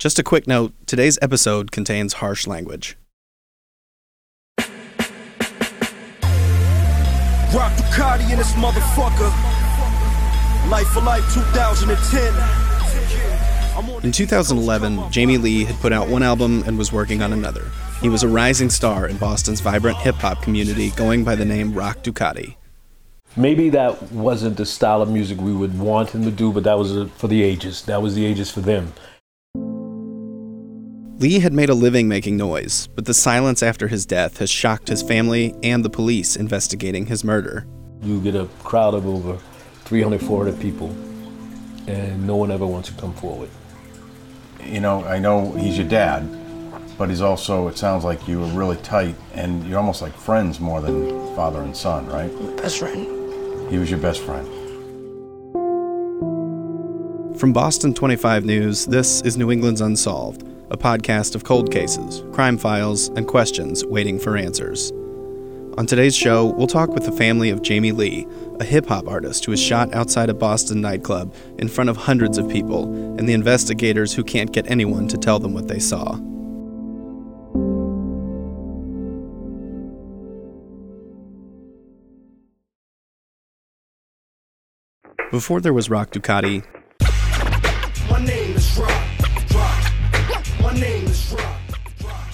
Just a quick note today's episode contains harsh language. Rock Ducati in this motherfucker. Life for Life 2010. In 2011, Jamie Lee had put out one album and was working on another. He was a rising star in Boston's vibrant hip hop community, going by the name Rock Ducati. Maybe that wasn't the style of music we would want him to do, but that was uh, for the ages. That was the ages for them. Lee had made a living making noise, but the silence after his death has shocked his family and the police investigating his murder. You get a crowd of over 300, 400 people, and no one ever wants to come forward. You know, I know he's your dad, but he's also, it sounds like you were really tight and you're almost like friends more than father and son, right? Best friend. He was your best friend. From Boston 25 News, this is New England's Unsolved, a podcast of cold cases, crime files, and questions waiting for answers. On today's show, we'll talk with the family of Jamie Lee, a hip hop artist who was shot outside a Boston nightclub in front of hundreds of people, and the investigators who can't get anyone to tell them what they saw. Before there was Rock Ducati, My name is Rock.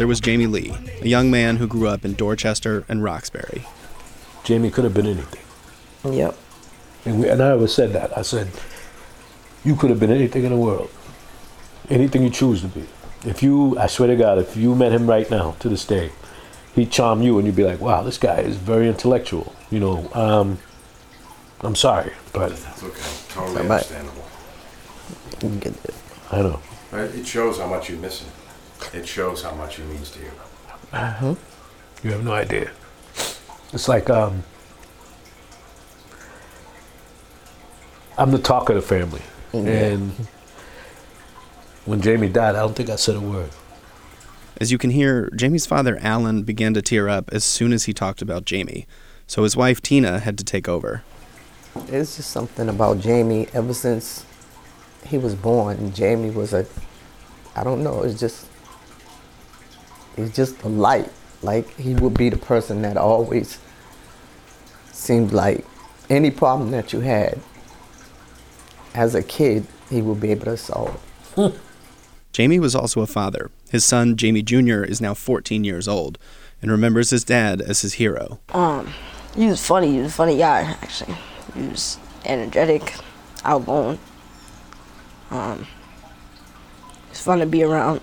There was Jamie Lee, a young man who grew up in Dorchester and Roxbury. Jamie could have been anything. Yep. And, we, and I always said that. I said, you could have been anything in the world, anything you choose to be. If you, I swear to God, if you met him right now to this day, he'd charm you and you'd be like, wow, this guy is very intellectual. You know, um, I'm sorry, but That's okay. Totally Bye-bye. understandable. You get it. I know. It shows how much you miss him. It shows how much he means to you. You have no idea. It's like um, I'm the talk of the family, and when Jamie died, I don't think I said a word. As you can hear, Jamie's father, Alan, began to tear up as soon as he talked about Jamie, so his wife, Tina, had to take over. It's just something about Jamie ever since he was born. Jamie was a, I don't know, it's just, he's just a light. Like he would be the person that always seemed like any problem that you had as a kid, he would be able to solve. Jamie was also a father. His son, Jamie Jr., is now 14 years old and remembers his dad as his hero. Um, he was funny. He was a funny guy, actually. He was energetic, outgoing. Um, it's fun to be around.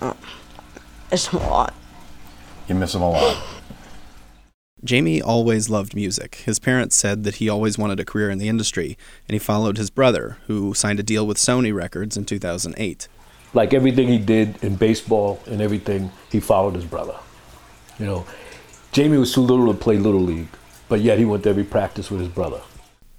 Um, it's a lot. You miss him a lot. Jamie always loved music. His parents said that he always wanted a career in the industry, and he followed his brother, who signed a deal with Sony Records in 2008. Like everything he did in baseball and everything, he followed his brother. You know, Jamie was too little to play little league, but yet he went to every practice with his brother.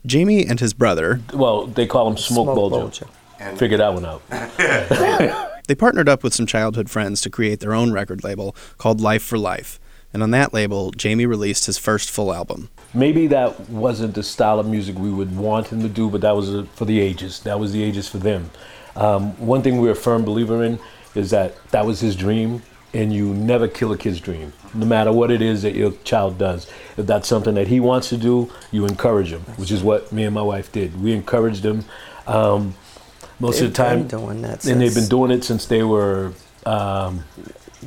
Jamie and his brother, Well, they call him Smoke, Smoke Bulger. Bulger. Figure that one out. they partnered up with some childhood friends to create their own record label called Life for Life. And on that label, Jamie released his first full album. Maybe that wasn't the style of music we would want him to do, but that was uh, for the ages. That was the ages for them. Um, one thing we're a firm believer in is that that was his dream, and you never kill a kid's dream, no matter what it is that your child does. If that's something that he wants to do, you encourage him, which is what me and my wife did. We encouraged him. Um, most of the time, doing that and they've been doing it since they were. Um,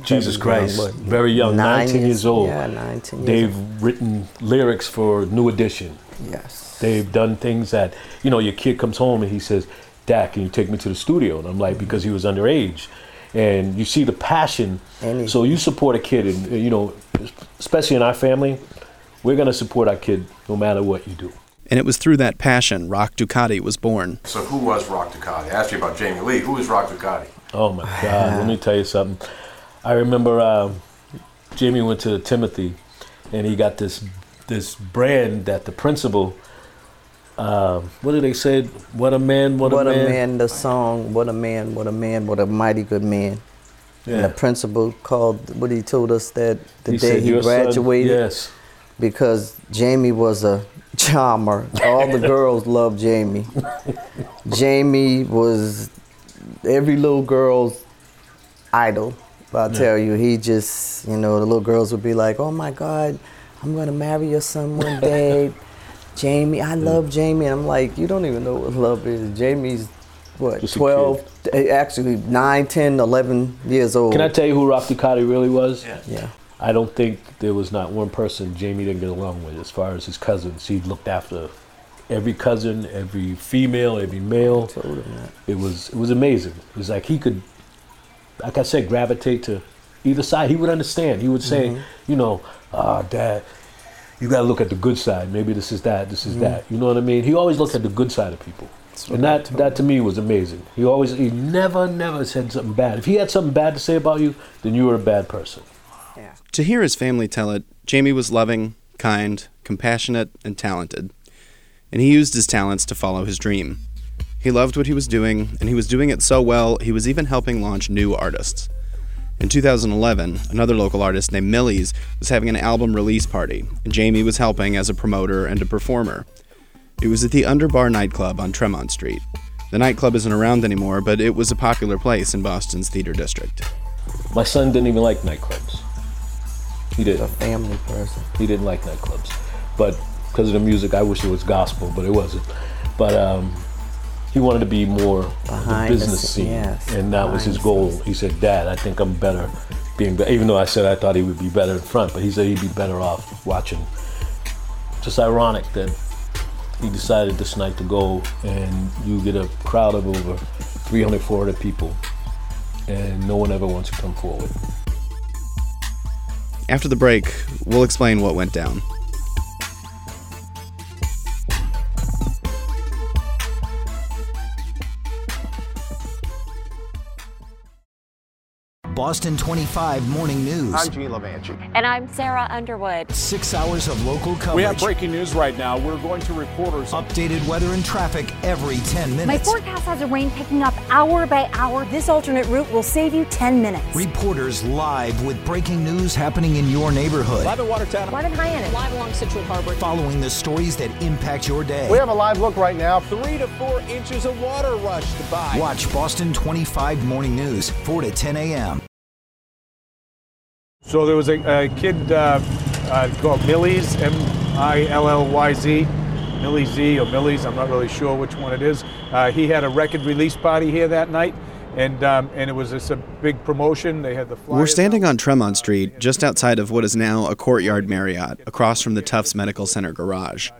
Jesus Christ, young, very young, nine 19 years old. Yeah, 19 years They've written lyrics for New Edition. Yes. They've done things that, you know, your kid comes home and he says, Dad, can you take me to the studio? And I'm like, because he was underage. And you see the passion. He- so you support a kid, and, you know, especially in our family, we're going to support our kid no matter what you do. And it was through that passion Rock Ducati was born. So who was Rock Ducati? I asked you about Jamie Lee. Who was Rock Ducati? Oh my God! Let me tell you something. I remember uh, Jamie went to Timilty, and he got this this brand that the principal. Um, what did they say? What a man! What, What, a, a man! man, the song, What a Man, What a Man, What a Mighty Good Man. And the principal called, what he told us that the He day said, he "Your son-" graduated, yes. because Jamie was a charmer. All the girls loved Jamie. Jamie was every little girl's idol. I'll Yeah. tell you, he just, you know, the little girls would be like, "Oh my God, I'm gonna marry your son one day, Jamie. I love Jamie." And I'm like, "You don't even know what love is. Jamie's what, Just 12, eh, actually 9, 10, 11 years old." Can I tell you who Rock Ducati really was? Yeah. I don't think there was not one person Jamie didn't get along with as far as his cousins. He looked after every cousin, every female, every male. Told him that. It was it was amazing. It was like he could, like I said, gravitate to either side. He would understand. He would say, Mm-hmm. you know, ah, dad, you got to look at the good side. Maybe this is that. This is Mm-hmm. that. You know what I mean? He always looked at the good side of people. And that, that to me was amazing. He always, he never, never said something bad. If he had something bad to say about you, then you were a bad person. To hear his family tell it, Jamie was loving, kind, compassionate, and talented. And he used his talents to follow his dream. He loved what he was doing, and he was doing it so well, he was even helping launch new artists. In 2011, another local artist named Millies was having an album release party, and Jamie was helping as a promoter and a performer. It was at the Underbar nightclub on Tremont Street. The nightclub isn't around anymore, but it was a popular place in Boston's theater district. My son didn't even like nightclubs. He didn't. family person. He didn't like nightclubs. But because of the music, I wish it was gospel, but it wasn't. But um, he wanted to be more Behind the the business scene, scene, yes, and that was his goal. He said, "Dad, I think I'm better being." Be-. Even though I said I thought he would be better in front, but he said he'd be better off watching. Just ironic that he decided this night to go, and you get a crowd of over 300, 400 people, and no one ever wants to come forward. After the break, we'll explain what went down. Boston 25 Morning News. I'm Gene Lavanchy. And I'm Sarah Underwood. Six hours of local coverage. We have breaking news right now. We're going to reporters. Updated weather and traffic every 10 minutes. My forecast has the rain picking up hour by hour. This alternate route will save you 10 minutes. Reporters live with breaking news happening in your neighborhood. Live in Watertown. Live in Hyannis. Live along Central Harbor. Following the stories that impact your day. We have a live look right now. Three to four inches of water rushed by. Watch Boston 25 Morning News, 4 to 10 a.m. So there was a, a kid uh, uh, called Millies, M-I-L-L-Y-Z, Millie Z or Millies, I'm not really sure which one it is. Uh, he had a record release party here that night, and um, and it was just a big promotion. They had the flyers We're standing on Tremont Street, just outside of what is now a Courtyard Marriott, across from the Tufts Medical Center garage.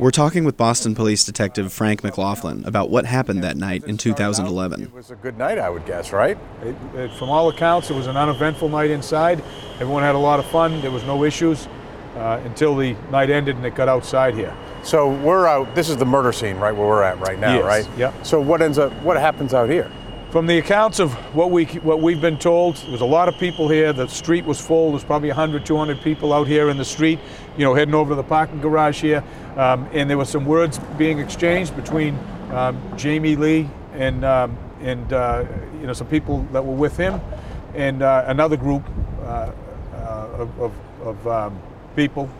We're talking with Boston Police Detective Frank McLaughlin about what happened that night in 2011. It was a good night, I would guess, right? It, it, from all accounts, it was an uneventful night inside. Everyone had a lot of fun. There was no issues uh, until the night ended and it got outside here. So we're out. This is the murder scene, right where we're at right now, Yes, right? yep. So what ends up? What happens out here? From the accounts of what we what we've been told, there was a lot of people here. The street was full. There's probably 100, 200 people out here in the street, you know, heading over to the parking garage here. Um, and there were some words being exchanged between um, Jamie Lee and um, and uh, you know some people that were with him, and uh, another group uh, uh, of, of, of um, people.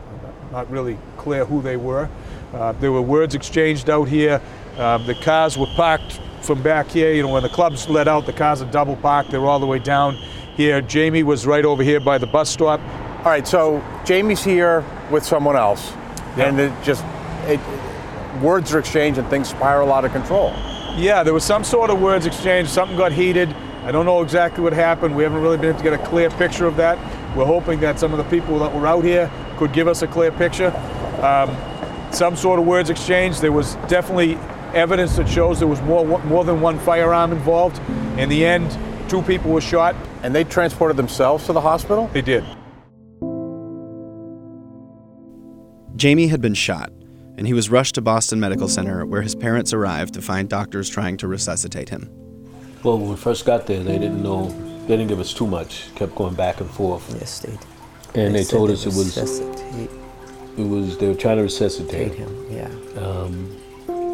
Not really clear who they were. Uh, there were words exchanged out here. Um, the cars were parked from back here. You know, when the clubs let out, the cars are double parked. they're all the way down here. Jamie was right over here by the bus stop. All right. So Jamie's here with someone else, Yeah. and it just it, words are exchanged and things spiral out of control. Yeah, there was some sort of words exchanged. Something got heated. I don't know exactly what happened. We haven't really been able to get a clear picture of that. We're hoping that some of the people that were out here could give us a clear picture. Um, some sort of words exchanged. There was definitely evidence that shows there was more more than one firearm involved. In the end, two people were shot. And they transported themselves to the hospital. They did. Jamie had been shot, and he was rushed to Boston Medical Center where his parents arrived to find doctors trying to resuscitate him. Well, when we first got there, they didn't know, they didn't give us too much. Kept going back and forth, Yes, they. did. and they, said told us it was, resuscitate it was they were trying to resuscitate him. Yeah. Um,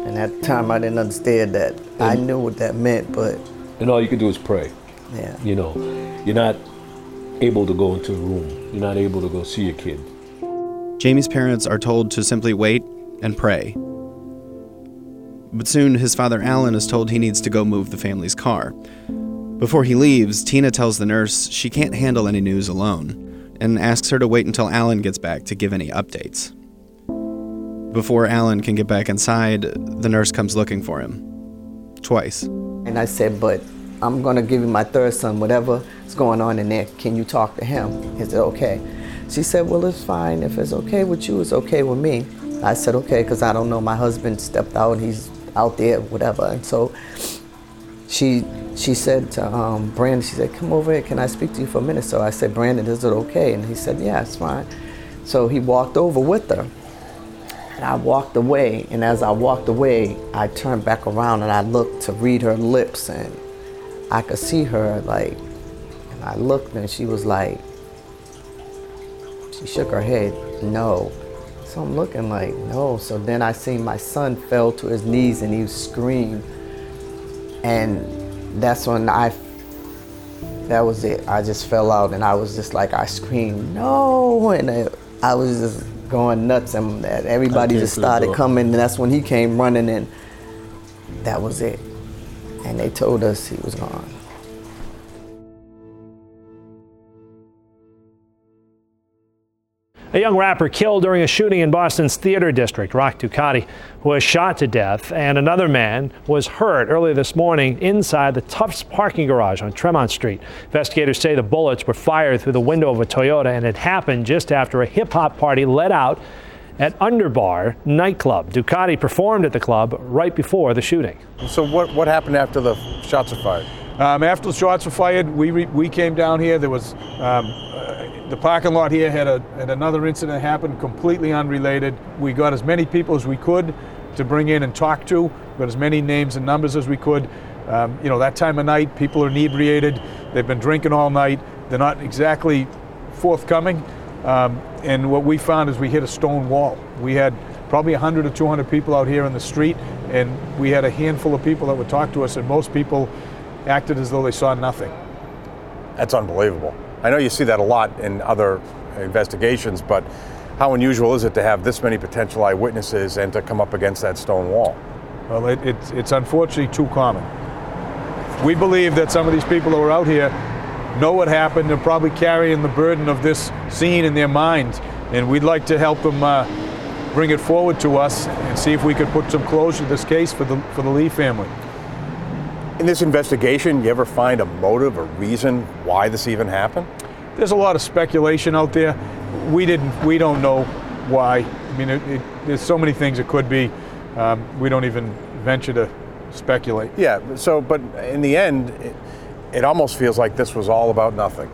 And at the time, I didn't understand that. I knew what that meant, but and all you could do is pray. yeah. You know, you're not able to go into a room. You're not able to go see your kid. Jamie's parents are told to simply wait and pray. but soon his father Alan is told he needs to go move the family's car. Before he leaves, Tina tells the nurse she can't handle any news alone and asks her to wait until Alan gets back to give any updates. Before Alan can get back inside, the nurse comes looking for him. Twice. And I said, but I'm gonna give you my third son, whatever is going on in there, can you talk to him? He said, okay. She said, well, it's fine. If it's okay with you, it's okay with me. I said, okay, because I don't know. My husband stepped out. He's out there, whatever. And so she she said to um, Brandon, she said, come over here. Can I speak to you for a minute? So I said, Brandon, is it okay? And he said, yeah, it's fine. So he walked over with her. And I walked away. And as I walked away, I turned back around and I looked to read her lips. And I could see her like, and I looked and she was like, she shook her head, no. So I'm looking like, no. So then I seen my son fell to his knees and he screamed. And that's when I, that was it. I just fell out and I was just like, I screamed, no. And I, I was just going nuts and everybody just started coming. And that's when he came running and that was it. And they told us he was gone. A young rapper killed during a shooting in Boston's theater district. Rock Ducati was shot to death, and another man was hurt earlier this morning inside the Tufts parking garage on Tremont Street. Investigators say the bullets were fired through the window of a Toyota, and it happened just after a hip hop party let out at Underbar nightclub. Ducati performed at the club right before the shooting. So what what happened after the shots were fired? Um, after the shots were fired, we, re- we came down here. There was um, the parking lot here had, a, had another incident happen, completely unrelated. We got as many people as we could to bring in and talk to. Got as many names and numbers as we could. Um, you know, that time of night, people are inebriated. They've been drinking all night. They're not exactly forthcoming. Um, and what we found is we hit a stone wall. We had probably 100 or 200 people out here in the street, and we had a handful of people that would talk to us, and most people acted as though they saw nothing. That's unbelievable. I know you see that a lot in other investigations, but how unusual is it to have this many potential eyewitnesses and to come up against that stone wall? Well, it, it's, it's unfortunately too common. We believe that some of these people who are out here know what happened. They're probably carrying the burden of this scene in their minds, and we'd like to help them uh, bring it forward to us and see if we could put some closure to this case for the for the Lee family. In this investigation, you ever find a motive or reason why this even happened? There's a lot of speculation out there. We didn't. We don't know why. I mean, it, it, there's so many things it could be. Um, we don't even venture to speculate. Yeah. So, but in the end, it, it almost feels like this was all about nothing.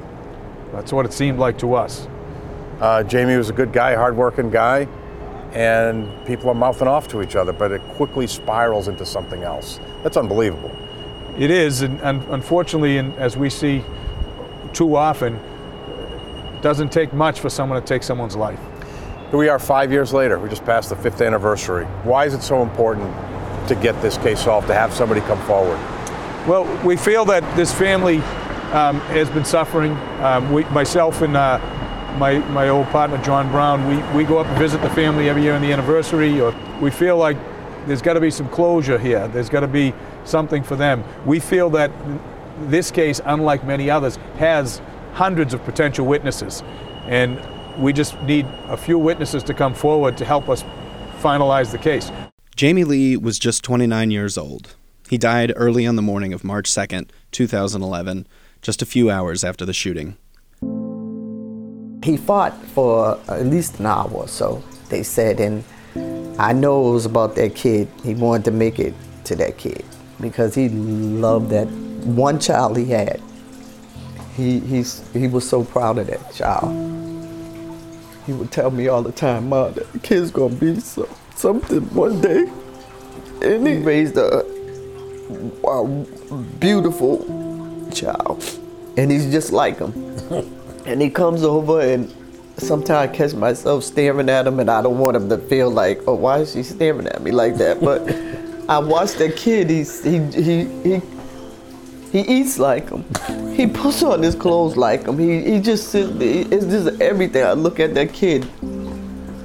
That's what it seemed like to us. Uh, Jamie was a good guy, hardworking guy, and people are mouthing off to each other, but it quickly spirals into something else. That's unbelievable. It is, and, unfortunately, and as we see too often, doesn't take much for someone to take someone's life. Here we are five years later. We just passed the fifth anniversary. Why is it so important to get this case solved, to have somebody come forward? Well, we feel that this family um, has been suffering. Um, we, myself and uh, my, my old partner, John Brown, we, we go up and visit the family every year on the anniversary. Or we feel like there's got to be some closure here. There's got to be something for them. We feel that this case, unlike many others, has hundreds of potential witnesses. And we just need a few witnesses to come forward to help us finalize the case. Jamie Lee was just 29 years old. He died early on the morning of March 2nd, 2011, just a few hours after the shooting. He fought for at least an hour or so, they said, and I know it was about that kid. He wanted to make it to that kid because he loved that one child he had. He, he's, he was so proud of that child. He would tell me all the time, Mom, that kid's gonna be so, something one day. And he raised a, a beautiful child. And he's just like him. and he comes over and sometimes I catch myself staring at him and I don't want him to feel like, oh, why is she staring at me like that? But I watch that kid, he's, he, he, he, he eats like him. He puts on his clothes like him. He, he just sits, it's just everything. I look at that kid.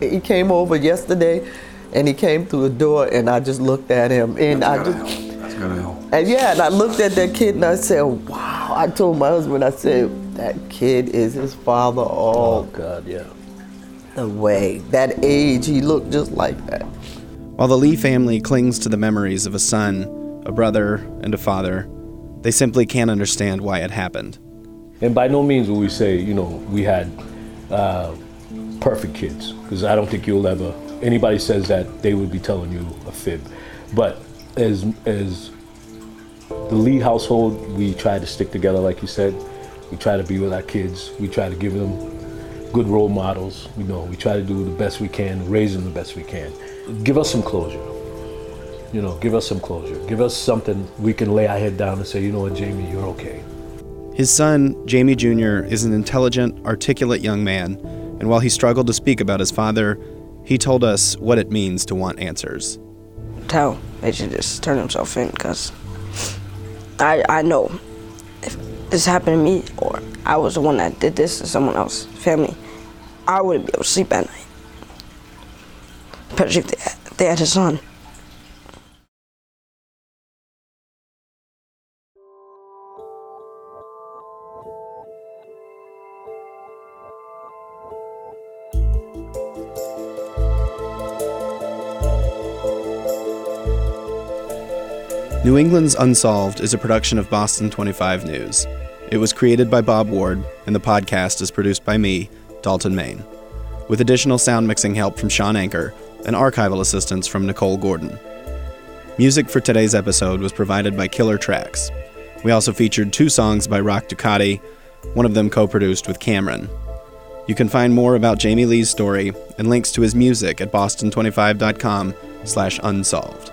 He came over yesterday And he came through the door, and I just looked at him, and I just. That's gonna help. And yeah, and I looked at that kid and I said, wow. I told my husband, I said, that kid is his father all Oh God, yeah. the way. That age, he looked just like that. While the Lee family clings to the memories of a son, a brother, and a father, they simply can't understand why it happened. And by no means will we say, you know, we had uh, perfect kids, because I don't think you'll ever. Anybody says that, they would be telling you a fib. But as as the Lee household, we try to stick together, like you said. We try to be with our kids. We try to give them good role models. You know, we try to do the best we can, raise them the best we can. Give us some closure. You know, give us some closure. Give us something we can lay our head down and say, you know what, Jamie, you're okay. His son, Jamie Jr., is an intelligent, articulate young man, and while he struggled to speak about his father, he told us what it means to want answers. Tell they should just turn themselves in because I I know if this happened to me or I was the one that did this to someone else's family, I wouldn't be able to sleep at night. Especially if they they had his son. New England's Unsolved is a production of Boston 25 News. It was created by Bob Ward, and the podcast is produced by me, Dalton Main, with additional sound mixing help from Sean Anker and archival assistance from Nicole Gordon. Music for today's episode was provided by Killer Tracks. We also featured two songs by Rock Ducati, one of them co produced with Cameron. You can find more about Jamie Lee's story and links to his music at boston25.com slash unsolved.